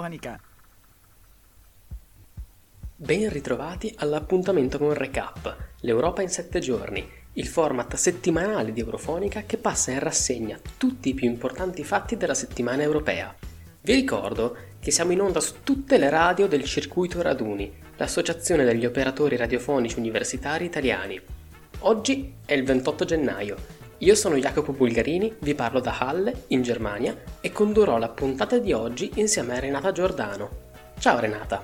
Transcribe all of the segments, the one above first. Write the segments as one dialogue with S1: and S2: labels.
S1: Eurofonica.
S2: Ben ritrovati all'appuntamento con Recap, l'Europa in 7 giorni, il format settimanale di Eurofonica che passa in rassegna tutti i più importanti fatti della settimana europea. Vi ricordo che siamo in onda su tutte le radio del Circuito Raduni, l'associazione degli operatori radiofonici universitari italiani. Oggi è il 28 gennaio io sono Jacopo Bulgarini, vi parlo da Halle, in Germania, e condurrò la puntata di oggi insieme a Renata Giordano. Ciao Renata!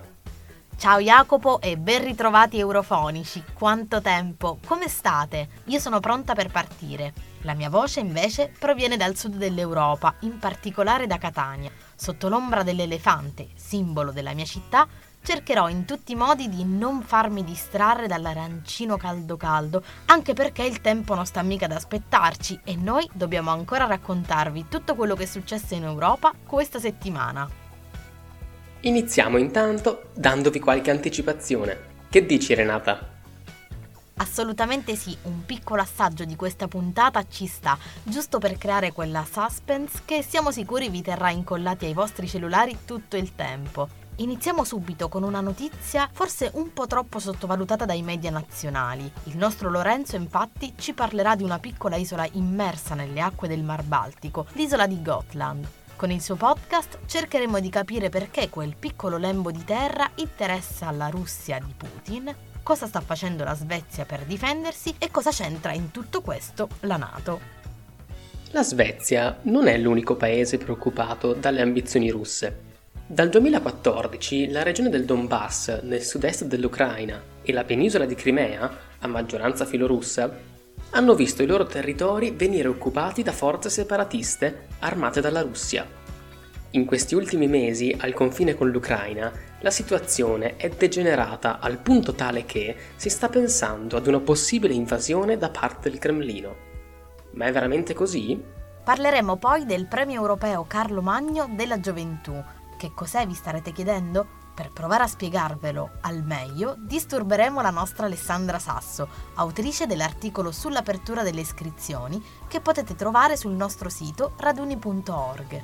S3: Ciao Jacopo e ben ritrovati eurofonici. Quanto tempo! Come state? Io sono pronta per partire. La mia voce invece proviene dal sud dell'Europa, in particolare da Catania. Sotto l'ombra dell'elefante, simbolo della mia città, cercherò in tutti i modi di non farmi distrarre dall'arancino caldo caldo, anche perché il tempo non sta mica ad aspettarci e noi dobbiamo ancora raccontarvi tutto quello che è successo in Europa questa settimana.
S2: Iniziamo intanto dandovi qualche anticipazione. Che dici Renata?
S3: Assolutamente sì, un piccolo assaggio di questa puntata ci sta, giusto per creare quella suspense che siamo sicuri vi terrà incollati ai vostri cellulari tutto il tempo. Iniziamo subito con una notizia forse un po' troppo sottovalutata dai media nazionali. Il nostro Lorenzo infatti ci parlerà di una piccola isola immersa nelle acque del Mar Baltico, l'isola di Gotland. Con il suo podcast cercheremo di capire perché quel piccolo lembo di terra interessa alla Russia di Putin, cosa sta facendo la Svezia per difendersi e cosa c'entra in tutto questo la Nato.
S2: La Svezia non è l'unico paese preoccupato dalle ambizioni russe. Dal 2014 la regione del Donbass, nel sud-est dell'Ucraina, e la penisola di Crimea, a maggioranza filorussa, hanno visto i loro territori venire occupati da forze separatiste armate dalla Russia. In questi ultimi mesi, al confine con l'Ucraina, la situazione è degenerata al punto tale che si sta pensando ad una possibile invasione da parte del Cremlino. Ma è veramente così?
S3: Parleremo poi del premio europeo Carlo Magno della gioventù, che cos'è vi starete chiedendo? Per provare a spiegarvelo al meglio, disturberemo la nostra Alessandra Sasso, autrice dell'articolo sull'apertura delle iscrizioni che potete trovare sul nostro sito raduni.org.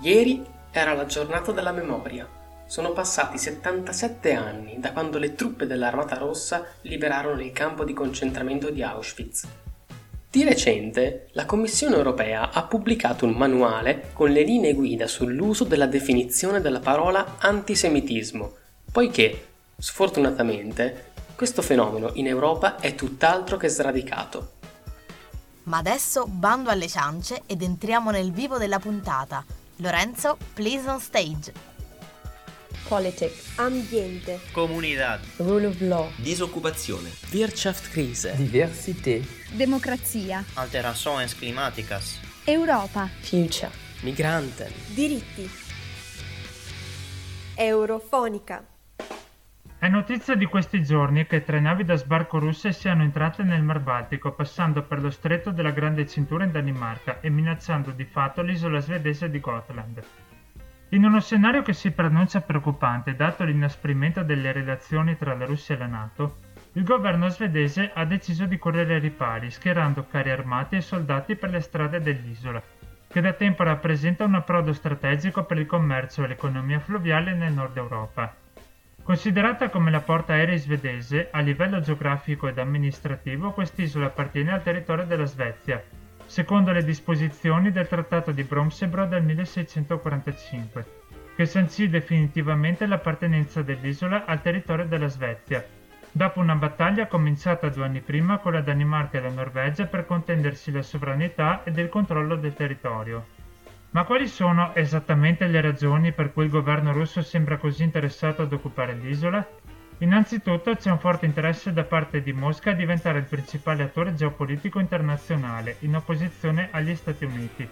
S2: Ieri era la giornata della memoria. Sono passati 77 anni da quando le truppe dell'Armata Rossa liberarono il campo di concentramento di Auschwitz di recente la Commissione europea ha pubblicato un manuale con le linee guida sull'uso della definizione della parola antisemitismo, poiché, sfortunatamente, questo fenomeno in Europa è tutt'altro che sradicato.
S3: Ma adesso bando alle ciance ed entriamo nel vivo della puntata. Lorenzo, please on stage.
S4: Politics, ambiente,
S5: comunità,
S4: rule of law,
S5: disoccupazione,
S2: Wirtschaftskrise,
S6: diversità,
S7: democrazia,
S5: alterações climáticas,
S7: Europa,
S4: future,
S2: migranten,
S8: diritti, eurofonica.
S9: È notizia di questi giorni che tre navi da sbarco russe siano entrate nel Mar Baltico passando per lo stretto della Grande Cintura in Danimarca e minacciando di fatto l'isola svedese di Gotland. In uno scenario che si pronuncia preoccupante dato l'inasprimento delle relazioni tra la Russia e la Nato, il governo svedese ha deciso di correre ai ripari, schierando carri armati e soldati per le strade dell'isola, che da tempo rappresenta un approdo strategico per il commercio e l'economia fluviale nel nord Europa. Considerata come la porta aerea svedese, a livello geografico ed amministrativo quest'isola appartiene al territorio della Svezia, secondo le disposizioni del Trattato di Bromsebro del 1645, che sancì definitivamente l'appartenenza dell'isola al territorio della Svezia, dopo una battaglia cominciata due anni prima con la Danimarca e la Norvegia per contendersi la sovranità ed il controllo del territorio. Ma quali sono esattamente le ragioni per cui il governo russo sembra così interessato ad occupare l'isola? Innanzitutto c'è un forte interesse da parte di Mosca a diventare il principale attore geopolitico internazionale, in opposizione agli Stati Uniti,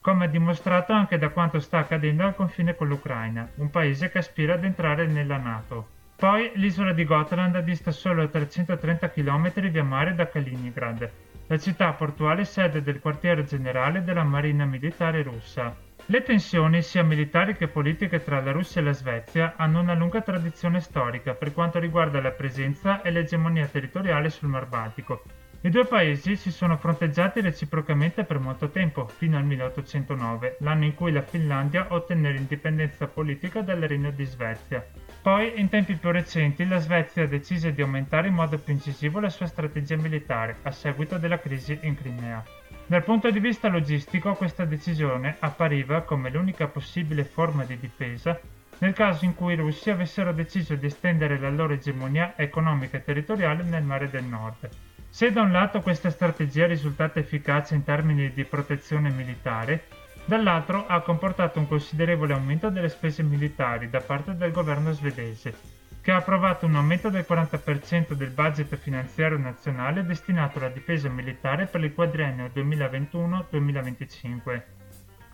S9: come dimostrato anche da quanto sta accadendo al confine con l'Ucraina, un paese che aspira ad entrare nella Nato. Poi l'isola di Gotland dista solo 330 km via mare da Kaliningrad, la città portuale sede del quartiere generale della Marina Militare russa. Le tensioni sia militari che politiche tra la Russia e la Svezia hanno una lunga tradizione storica per quanto riguarda la presenza e l'egemonia territoriale sul Mar Baltico, I due paesi si sono fronteggiati reciprocamente per molto tempo, fino al 1809, l'anno in cui la Finlandia ottenne l'indipendenza politica dal Regno di Svezia. Poi, in tempi più recenti, la Svezia decise di aumentare in modo più incisivo la sua strategia militare a seguito della crisi in Crimea. Dal punto di vista logistico, questa decisione appariva come l'unica possibile forma di difesa nel caso in cui i russi avessero deciso di estendere la loro egemonia economica e territoriale nel mare del nord. Se da un lato questa strategia è risultata efficace in termini di protezione militare, dall'altro ha comportato un considerevole aumento delle spese militari da parte del governo svedese, che ha approvato un aumento del 40% del budget finanziario nazionale destinato alla difesa militare per il quadriennio 2021-2025.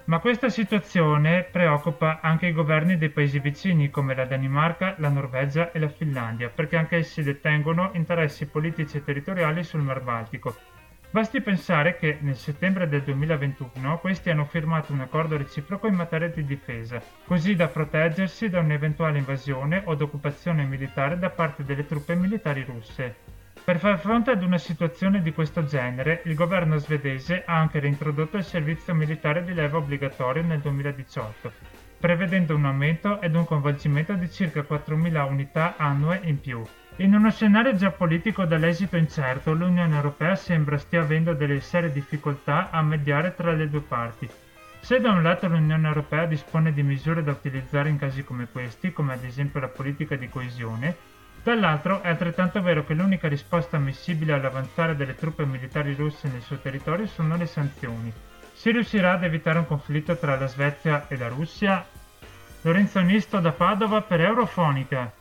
S9: Ma questa situazione preoccupa anche i governi dei paesi vicini come la Danimarca, la Norvegia e la Finlandia, perché anche essi detengono interessi politici e territoriali sul Mar Baltico. Basti pensare che nel settembre del 2021 questi hanno firmato un accordo reciproco in materia di difesa, così da proteggersi da un'eventuale invasione o d'occupazione militare da parte delle truppe militari russe. Per far fronte ad una situazione di questo genere, il governo svedese ha anche reintrodotto il servizio militare di leva obbligatorio nel 2018, prevedendo un aumento ed un coinvolgimento di circa 4.000 unità annue in più. In uno scenario geopolitico dall'esito incerto, l'Unione Europea sembra stia avendo delle serie difficoltà a mediare tra le due parti. Se da un lato l'Unione Europea dispone di misure da utilizzare in casi come questi, come ad esempio la politica di coesione, Dall'altro è altrettanto vero che l'unica risposta ammissibile all'avanzare delle truppe militari russe nel suo territorio sono le sanzioni. Si riuscirà ad evitare un conflitto tra la Svezia e la Russia? Lorenzo Nisto da Padova per Eurofonica.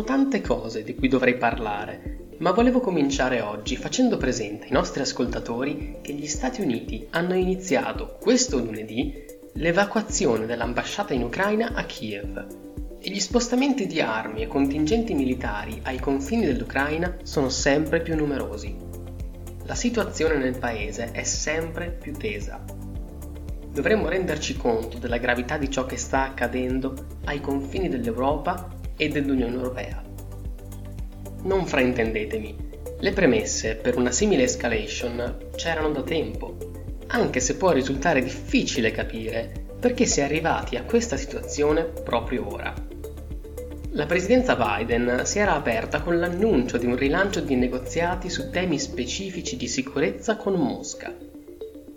S2: Sono tante cose di cui dovrei parlare, ma volevo cominciare oggi facendo presente ai nostri ascoltatori che gli Stati Uniti hanno iniziato questo lunedì l'evacuazione dell'ambasciata in Ucraina a Kiev e gli spostamenti di armi e contingenti militari ai confini dell'Ucraina sono sempre più numerosi. La situazione nel paese è sempre più tesa. Dovremmo renderci conto della gravità di ciò che sta accadendo ai confini dell'Europa e dell'Unione Europea. Non fraintendetemi, le premesse per una simile escalation c'erano da tempo, anche se può risultare difficile capire perché si è arrivati a questa situazione proprio ora. La presidenza Biden si era aperta con l'annuncio di un rilancio di negoziati su temi specifici di sicurezza con Mosca.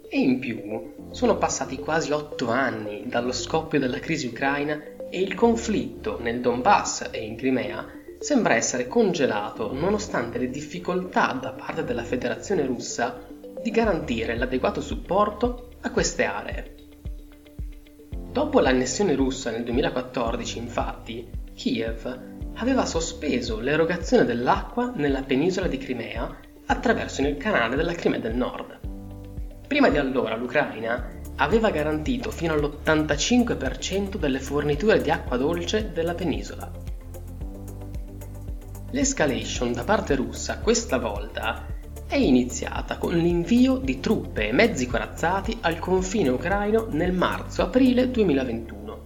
S2: E in più sono passati quasi otto anni dallo scoppio della crisi ucraina e il conflitto nel Donbass e in Crimea sembra essere congelato nonostante le difficoltà da parte della Federazione russa di garantire l'adeguato supporto a queste aree. Dopo l'annessione russa nel 2014, infatti, Kiev aveva sospeso l'erogazione dell'acqua nella penisola di Crimea attraverso il canale della Crimea del Nord. Prima di allora l'Ucraina aveva garantito fino all'85% delle forniture di acqua dolce della penisola. L'escalation da parte russa questa volta è iniziata con l'invio di truppe e mezzi corazzati al confine ucraino nel marzo-aprile 2021.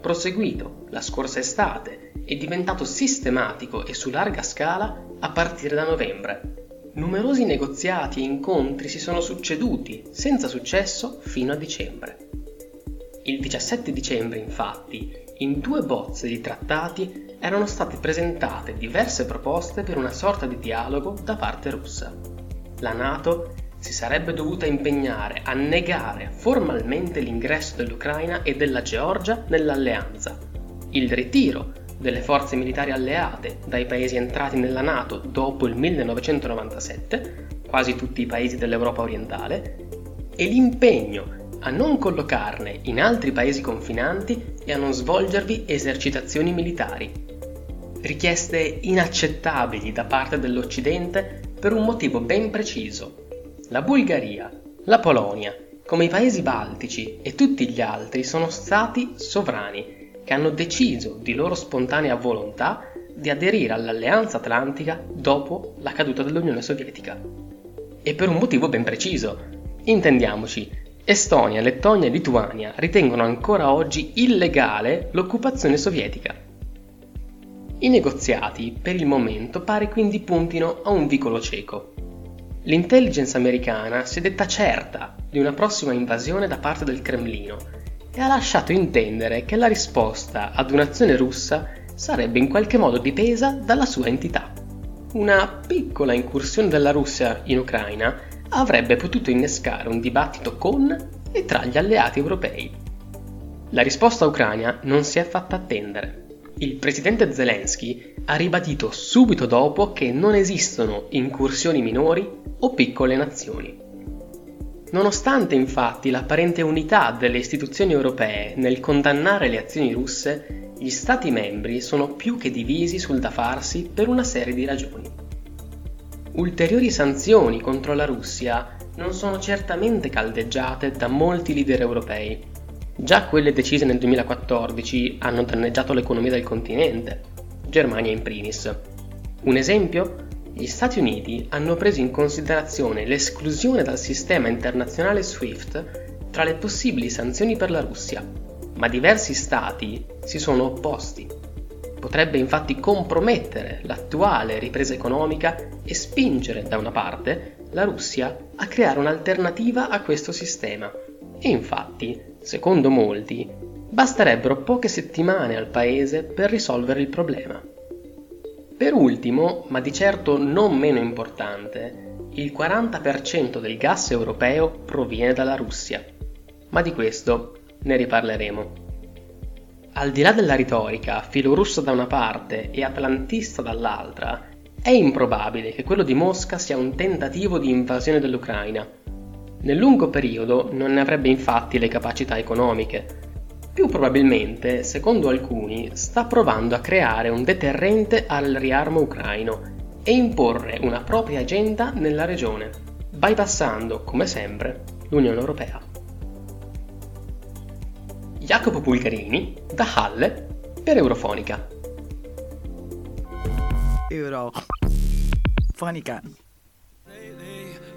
S2: Proseguito la scorsa estate e diventato sistematico e su larga scala a partire da novembre, Numerosi negoziati e incontri si sono succeduti senza successo fino a dicembre. Il 17 dicembre, infatti, in due bozze di trattati erano state presentate diverse proposte per una sorta di dialogo da parte russa. La Nato si sarebbe dovuta impegnare a negare formalmente l'ingresso dell'Ucraina e della Georgia nell'alleanza, il ritiro delle forze militari alleate dai paesi entrati nella Nato dopo il 1997, quasi tutti i paesi dell'Europa orientale, e l'impegno a non collocarne in altri paesi confinanti e a non svolgervi esercitazioni militari. Richieste inaccettabili da parte dell'Occidente per un motivo ben preciso. La Bulgaria, la Polonia, come i paesi baltici e tutti gli altri sono stati sovrani che hanno deciso di loro spontanea volontà di aderire all'Alleanza Atlantica dopo la caduta dell'Unione Sovietica. E per un motivo ben preciso. Intendiamoci, Estonia, Lettonia e Lituania ritengono ancora oggi illegale l'occupazione sovietica. I negoziati, per il momento, pare quindi puntino a un vicolo cieco. L'intelligence americana si è detta certa di una prossima invasione da parte del Cremlino e ha lasciato intendere che la risposta ad un'azione russa sarebbe in qualche modo dipesa dalla sua entità. Una piccola incursione della Russia in Ucraina avrebbe potuto innescare un dibattito con e tra gli alleati europei. La risposta Ucraina non si è fatta attendere. Il presidente Zelensky ha ribadito subito dopo che non esistono incursioni minori o piccole nazioni. Nonostante infatti l'apparente unità delle istituzioni europee nel condannare le azioni russe, gli Stati membri sono più che divisi sul da farsi per una serie di ragioni. Ulteriori sanzioni contro la Russia non sono certamente caldeggiate da molti leader europei. Già quelle decise nel 2014 hanno danneggiato l'economia del continente, Germania in primis. Un esempio? Gli Stati Uniti hanno preso in considerazione l'esclusione dal sistema internazionale SWIFT tra le possibili sanzioni per la Russia, ma diversi Stati si sono opposti Potrebbe infatti compromettere l'attuale ripresa economica e spingere, da una parte, la Russia a creare un'alternativa a questo sistema. E infatti, secondo molti, basterebbero poche settimane al paese per risolvere il problema. Per ultimo, ma di certo non meno importante, il 40% del gas europeo proviene dalla Russia. Ma di questo ne riparleremo. Al di là della retorica, filorussa da una parte e atlantista dall'altra, è improbabile che quello di Mosca sia un tentativo di invasione dell'Ucraina. Nel lungo periodo non ne avrebbe infatti le capacità economiche. Più probabilmente, secondo alcuni, sta provando a creare un deterrente al riarmo ucraino e imporre una propria agenda nella regione, bypassando, come sempre, l'Unione Europea. Jacopo Pulgarini da Halle per Eurofonica.
S1: Eurofonica.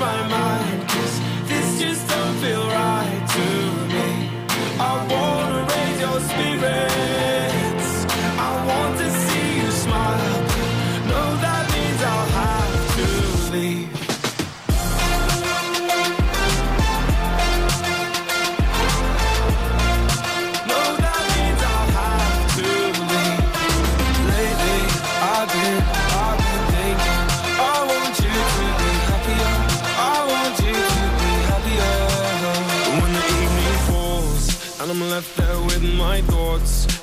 S1: my mind.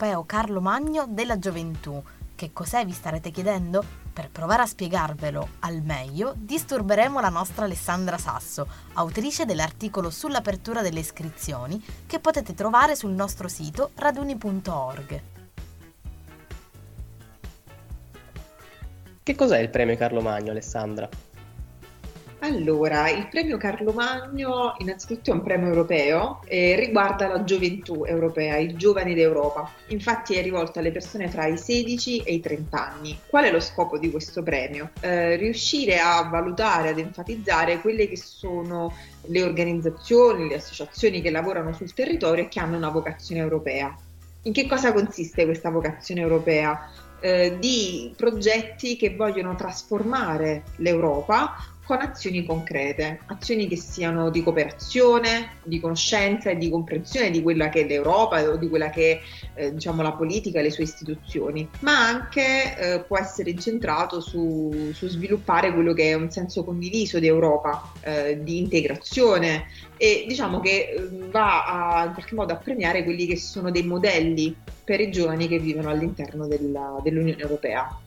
S3: Europeo Carlo Magno della gioventù. Che cos'è vi starete chiedendo? Per provare a spiegarvelo al meglio, disturberemo la nostra Alessandra Sasso, autrice dell'articolo sull'apertura delle iscrizioni che potete trovare sul nostro sito raduni.org.
S2: Che cos'è il premio Carlo Magno, Alessandra?
S6: Allora, il premio Carlo Magno innanzitutto è un premio europeo e riguarda la gioventù europea, i giovani d'Europa. Infatti è rivolto alle persone tra i 16 e i 30 anni. Qual è lo scopo di questo premio? Eh, riuscire a valutare, ad enfatizzare quelle che sono le organizzazioni, le associazioni che lavorano sul territorio e che hanno una vocazione europea. In che cosa consiste questa vocazione europea? Eh, di progetti che vogliono trasformare l'Europa con azioni concrete, azioni che siano di cooperazione, di conoscenza e di comprensione di quella che è l'Europa o di quella che è eh, diciamo, la politica e le sue istituzioni, ma anche eh, può essere incentrato su, su, sviluppare quello che è un senso condiviso di Europa, eh, di integrazione e diciamo che va a, in qualche modo a premiare quelli che sono dei modelli per i giovani che vivono all'interno della, dell'Unione Europea.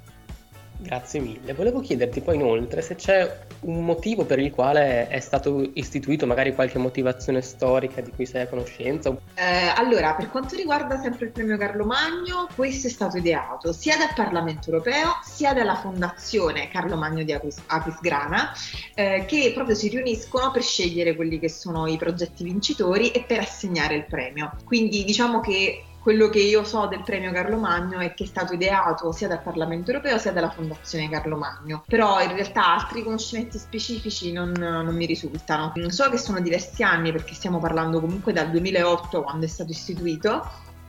S2: Grazie mille. Volevo chiederti poi inoltre se c'è un motivo per il quale è stato istituito, magari qualche motivazione storica di cui sei a conoscenza.
S6: Eh, allora, per quanto riguarda sempre il premio Carlo Magno, questo è stato ideato sia dal Parlamento europeo sia dalla Fondazione Carlo Magno di Aquis- Aquisgrana, eh, che proprio si riuniscono per scegliere quelli che sono i progetti vincitori e per assegnare il premio. Quindi diciamo che quello che io so del premio Carlo Magno è che è stato ideato sia dal Parlamento europeo sia dalla Fondazione Carlo Magno, però in realtà altri conoscimenti specifici non, non, mi risultano. So che sono diversi anni perché stiamo parlando comunque dal 2008 quando è stato istituito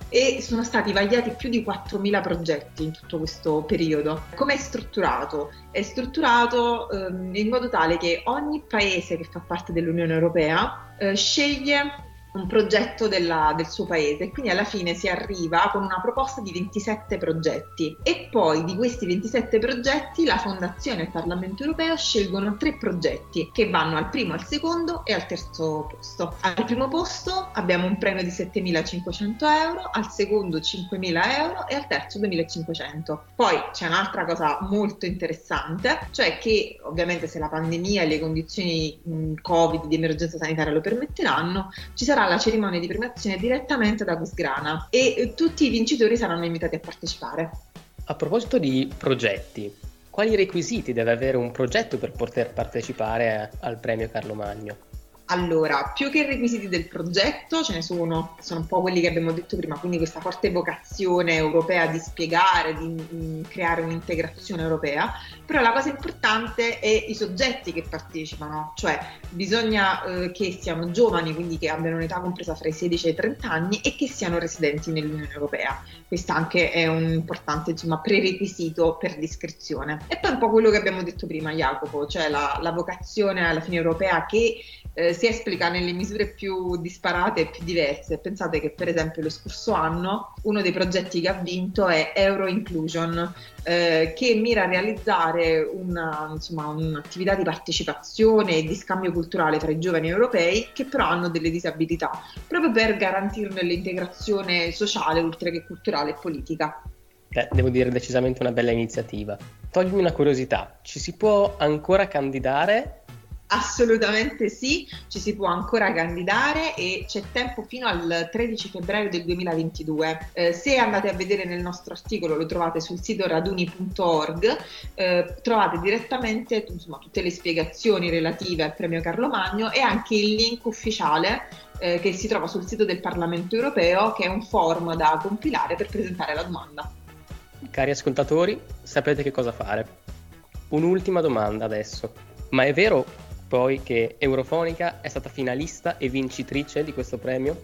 S6: e sono stati vagliati più di 4.000 progetti in tutto questo periodo. Come è strutturato? È strutturato ehm, in modo tale che ogni paese che fa parte dell'Unione Europea eh, sceglie un progetto della, del suo paese e quindi alla fine si arriva con una proposta di 27 progetti e poi di questi 27 progetti la Fondazione e il Parlamento europeo scelgono tre progetti che vanno al primo, al secondo e al terzo posto. Al primo posto abbiamo un premio di 7.500 euro, al secondo 5.000 euro e al terzo 2.500. Poi c'è un'altra cosa molto interessante, cioè che ovviamente se la pandemia e le condizioni mh, Covid di emergenza sanitaria lo permetteranno, ci sarà la cerimonia di premiazione direttamente da Quisgrana e tutti i vincitori saranno invitati a partecipare.
S2: A proposito di progetti, quali requisiti deve avere un progetto per poter partecipare al premio Carlo Magno?
S6: Allora, più che i requisiti del progetto, ce ne sono, sono un po' quelli che abbiamo detto prima, quindi questa forte vocazione europea di spiegare, di, di creare un'integrazione europea, però la cosa importante è i soggetti che partecipano, cioè bisogna eh, che siano giovani, quindi che abbiano un'età compresa fra i 16 e i 30 anni e che siano residenti nell'Unione Europea. Questo anche è un importante insomma, prerequisito per l'iscrizione. E poi un po' quello che abbiamo detto prima, Jacopo, cioè la, la vocazione alla fine europea che eh, si esplica nelle misure più disparate e più diverse. Pensate che per esempio lo scorso anno uno dei progetti che ha vinto è Euro Inclusion, eh, che mira a realizzare una, insomma, un'attività di partecipazione e di scambio culturale tra i giovani europei che però hanno delle disabilità, proprio per garantirne l'integrazione sociale oltre che culturale e politica.
S2: Beh, devo dire decisamente una bella iniziativa. Toglimi una curiosità, ci si può ancora candidare
S6: Assolutamente sì, ci si può ancora candidare e c'è tempo fino al 13 febbraio del 2022. Eh, se andate a vedere nel nostro articolo, lo trovate sul sito raduni.org, eh, trovate direttamente insomma, tutte le spiegazioni relative al premio Carlo Magno e anche il link ufficiale eh, che si trova sul sito del Parlamento europeo, che è un form da compilare per presentare la domanda.
S2: Cari ascoltatori, sapete che cosa fare. Un'ultima domanda adesso. Ma è vero poi che Eurofonica è stata finalista e vincitrice di questo premio?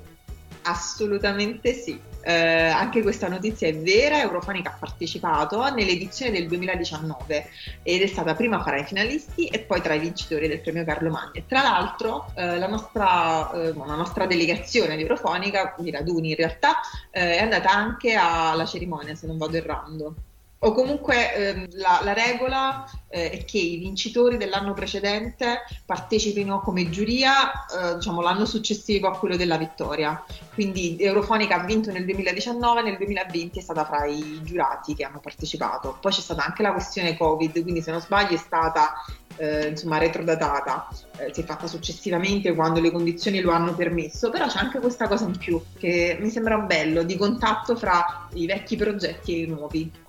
S6: Assolutamente sì. Eh, anche questa notizia è vera, Eurofonica ha partecipato nell'edizione del 2019 ed è stata prima fra i finalisti e poi tra i vincitori del premio Carlo Magni. Tra l'altro eh, la, nostra, eh, la, nostra, delegazione di Eurofonica, quindi Raduni in realtà, eh, è andata anche alla cerimonia se non vado errando o comunque ehm, la, la, regola eh, è che i vincitori dell'anno precedente partecipino come giuria eh, diciamo, l'anno successivo a quello della vittoria. Quindi Eurofonica ha vinto nel 2019, nel 2020 è stata fra i giurati che hanno partecipato. Poi c'è stata anche la questione Covid, quindi se non sbaglio è stata eh, insomma retrodatata, eh, si è fatta successivamente quando le condizioni lo hanno permesso, però c'è anche questa cosa in più che mi sembra bello di contatto fra i vecchi progetti e i nuovi.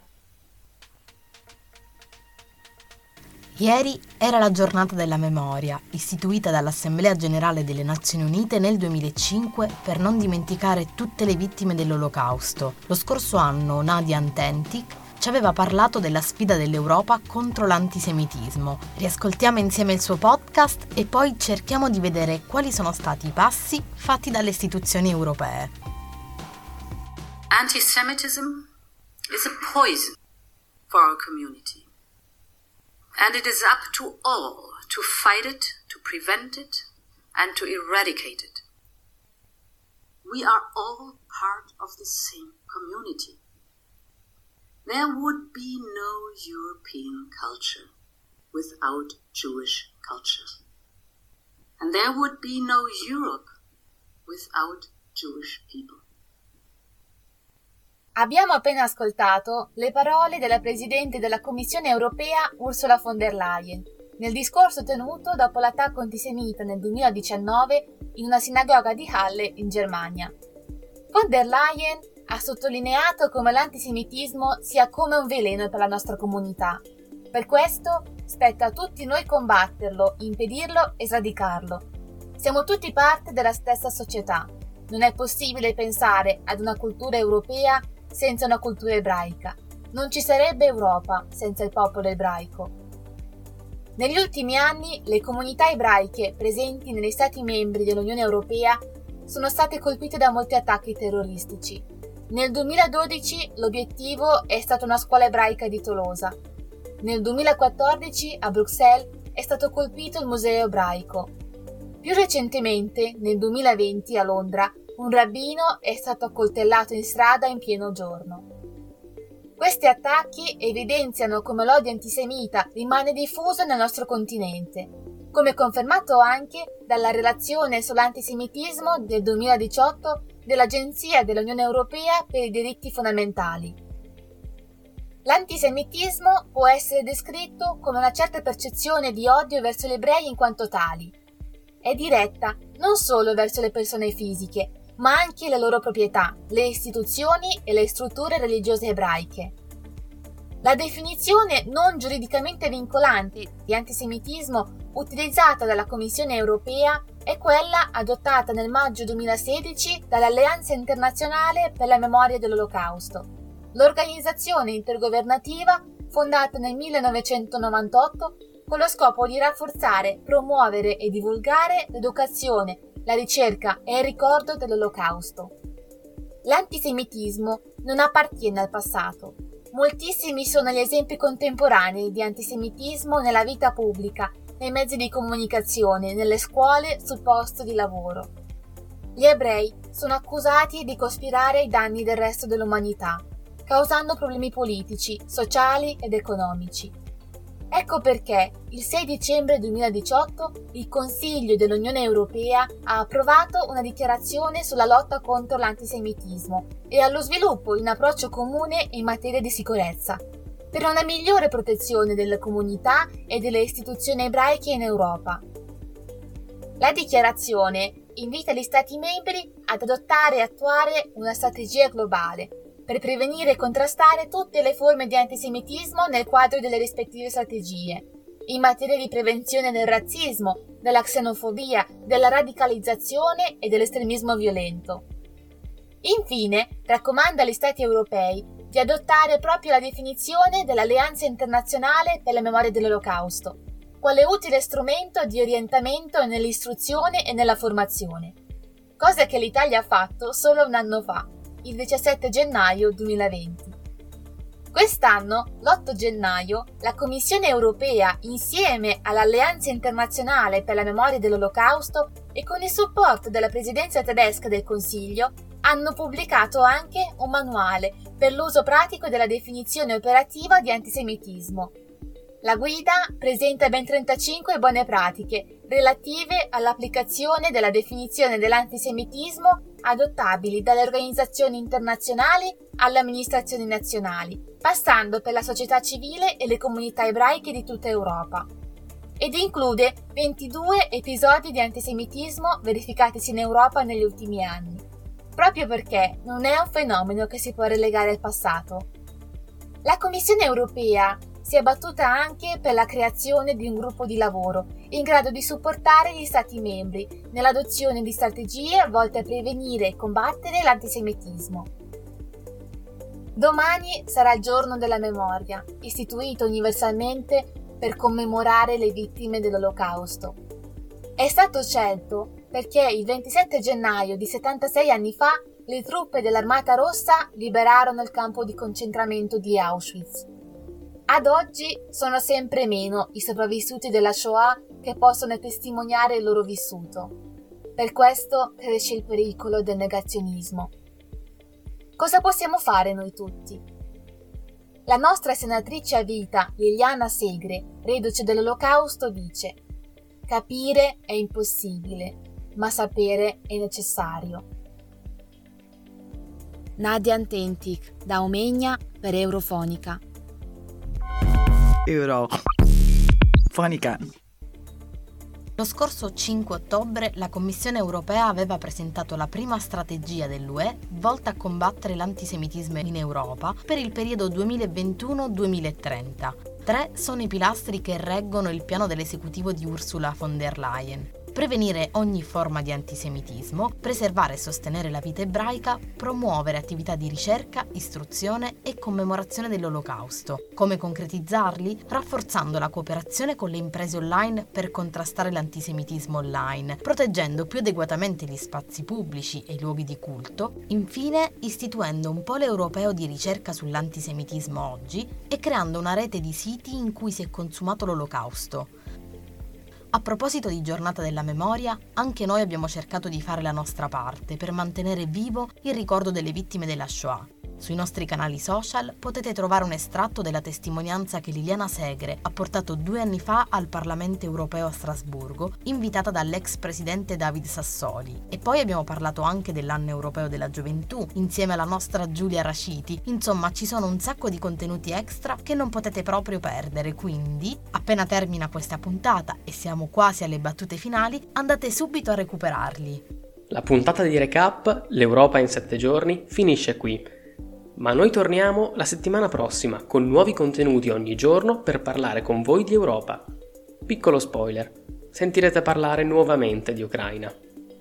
S3: Ieri era la giornata della memoria, istituita dall'Assemblea generale delle Nazioni Unite nel 2005 per non dimenticare tutte le vittime dell'Olocausto. Lo scorso anno Nadia Antentic ci aveva parlato della sfida dell'Europa contro l'antisemitismo. Riascoltiamo insieme il suo podcast e poi cerchiamo di vedere quali sono stati i passi fatti dalle istituzioni europee.
S10: Antisemitism is a poison for our community. And it is up to all to fight it, to prevent it, and to eradicate it. We are all part of the same community. There would be no European culture without Jewish culture. And there would be no Europe without Jewish people.
S11: Abbiamo appena ascoltato le parole della Presidente della Commissione europea Ursula von der Leyen nel discorso tenuto dopo l'attacco antisemita nel 2019 in una sinagoga di Halle in Germania. Von der Leyen ha sottolineato come l'antisemitismo sia come un veleno per la nostra comunità. Per questo spetta a tutti noi combatterlo, impedirlo e sradicarlo. Siamo tutti parte della stessa società. Non è possibile pensare ad una cultura europea senza una cultura ebraica. Non ci sarebbe Europa senza il popolo ebraico. Negli ultimi anni le comunità ebraiche presenti negli Stati membri dell'Unione Europea sono state colpite da molti attacchi terroristici. Nel 2012 l'obiettivo è stata una scuola ebraica di Tolosa. Nel 2014 a Bruxelles è stato colpito il Museo ebraico. Più recentemente, nel 2020 a Londra, un rabbino è stato accoltellato in strada in pieno giorno. Questi attacchi evidenziano come l'odio antisemita rimane diffuso nel nostro continente, come confermato anche dalla relazione sull'antisemitismo del 2018 dell'Agenzia dell'Unione Europea per i diritti fondamentali. L'antisemitismo può essere descritto come una certa percezione di odio verso gli ebrei in quanto tali. È diretta non solo verso le persone fisiche, ma anche le loro proprietà, le istituzioni e le strutture religiose ebraiche. La definizione non giuridicamente vincolante di antisemitismo utilizzata dalla Commissione europea è quella adottata nel maggio 2016 dall'Alleanza internazionale per la memoria dell'Olocausto, l'organizzazione intergovernativa fondata nel 1998 con lo scopo di rafforzare, promuovere e divulgare l'educazione la ricerca e il ricordo dell'Olocausto. L'antisemitismo non appartiene al passato. Moltissimi sono gli esempi contemporanei di antisemitismo nella vita pubblica, nei mezzi di comunicazione, nelle scuole, sul posto di lavoro. Gli ebrei sono accusati di cospirare ai danni del resto dell'umanità, causando problemi politici, sociali ed economici. Ecco perché il 6 dicembre 2018 il Consiglio dell'Unione Europea ha approvato una dichiarazione sulla lotta contro l'antisemitismo e allo sviluppo di un approccio comune in materia di sicurezza, per una migliore protezione delle comunità e delle istituzioni ebraiche in Europa. La dichiarazione invita gli Stati membri ad adottare e attuare una strategia globale per prevenire e contrastare tutte le forme di antisemitismo nel quadro delle rispettive strategie, in materia di prevenzione del razzismo, della xenofobia, della radicalizzazione e dell'estremismo violento. Infine, raccomanda agli Stati europei di adottare proprio la definizione dell'Alleanza internazionale per la memoria dell'Olocausto, quale utile strumento di orientamento nell'istruzione e nella formazione, cosa che l'Italia ha fatto solo un anno fa, il 17 gennaio 2020. Quest'anno, l'8 gennaio, la Commissione europea, insieme all'Alleanza internazionale per la memoria dell'Olocausto e con il supporto della Presidenza tedesca del Consiglio, hanno pubblicato anche un manuale per l'uso pratico della definizione operativa di antisemitismo. La guida presenta ben 35 buone pratiche relative all'applicazione della definizione dell'antisemitismo adottabili dalle organizzazioni internazionali alle amministrazioni nazionali, passando per la società civile e le comunità ebraiche di tutta Europa. Ed include 22 episodi di antisemitismo verificatisi in Europa negli ultimi anni, proprio perché non è un fenomeno che si può relegare al passato. La Commissione europea si è battuta anche per la creazione di un gruppo di lavoro in grado di supportare gli Stati membri nell'adozione di strategie volte a prevenire e combattere l'antisemitismo. Domani sarà il giorno della memoria, istituito universalmente per commemorare le vittime dell'Olocausto. È stato scelto perché il 27 gennaio di 76 anni fa le truppe dell'Armata Rossa liberarono il campo di concentramento di Auschwitz. Ad oggi sono sempre meno i sopravvissuti della Shoah che possono testimoniare il loro vissuto. Per questo cresce il pericolo del negazionismo. Cosa possiamo fare noi tutti? La nostra senatrice a vita, Liliana Segre, reduce dell'Olocausto, dice Capire è impossibile, ma sapere è necessario. Nadia Antentic, da Omegna per Eurofonica.
S8: Eurofonica.
S3: Lo scorso 5 ottobre la Commissione europea aveva presentato la prima strategia dell'UE volta a combattere l'antisemitismo in Europa per il periodo 2021-2030. Tre sono i pilastri che reggono il piano dell'esecutivo di Ursula von der Leyen prevenire ogni forma di antisemitismo, preservare e sostenere la vita ebraica, promuovere attività di ricerca, istruzione e commemorazione dell'Olocausto. Come concretizzarli? Rafforzando la cooperazione con le imprese online per contrastare l'antisemitismo online, proteggendo più adeguatamente gli spazi pubblici e i luoghi di culto, infine istituendo un polo europeo di ricerca sull'antisemitismo oggi e creando una rete di siti in cui si è consumato l'Olocausto a proposito di giornata della memoria, anche noi abbiamo cercato di fare la nostra parte per mantenere vivo il ricordo delle vittime della Shoah. Sui nostri canali social potete trovare un estratto della testimonianza che Liliana Segre ha portato due anni fa al Parlamento europeo a Strasburgo, invitata dall'ex presidente David Sassoli. E poi abbiamo parlato anche dell'anno europeo della gioventù, insieme alla nostra Giulia Raciti. Insomma, ci sono un sacco di contenuti extra che non potete proprio perdere, quindi, appena termina questa puntata e siamo quasi alle battute finali, andate subito a recuperarli.
S2: La puntata di recap, l'Europa in 7 giorni, finisce qui. Ma noi torniamo la settimana prossima con nuovi contenuti ogni giorno per parlare con voi di Europa. Piccolo spoiler, sentirete parlare nuovamente di Ucraina.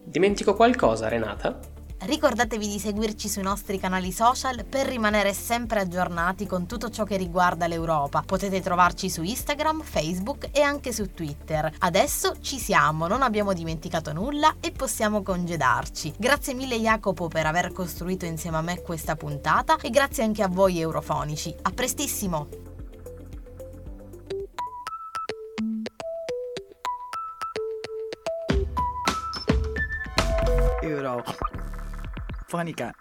S2: Dimentico qualcosa, Renata?
S3: Ricordatevi di seguirci sui nostri canali social per rimanere sempre aggiornati con tutto ciò che riguarda l'Europa. Potete trovarci su Instagram, Facebook e anche su Twitter. Adesso ci siamo, non abbiamo dimenticato nulla e possiamo congedarci. Grazie mille Jacopo per aver costruito insieme a me questa puntata e grazie anche a voi eurofonici. A prestissimo!
S8: Euro. funny guy.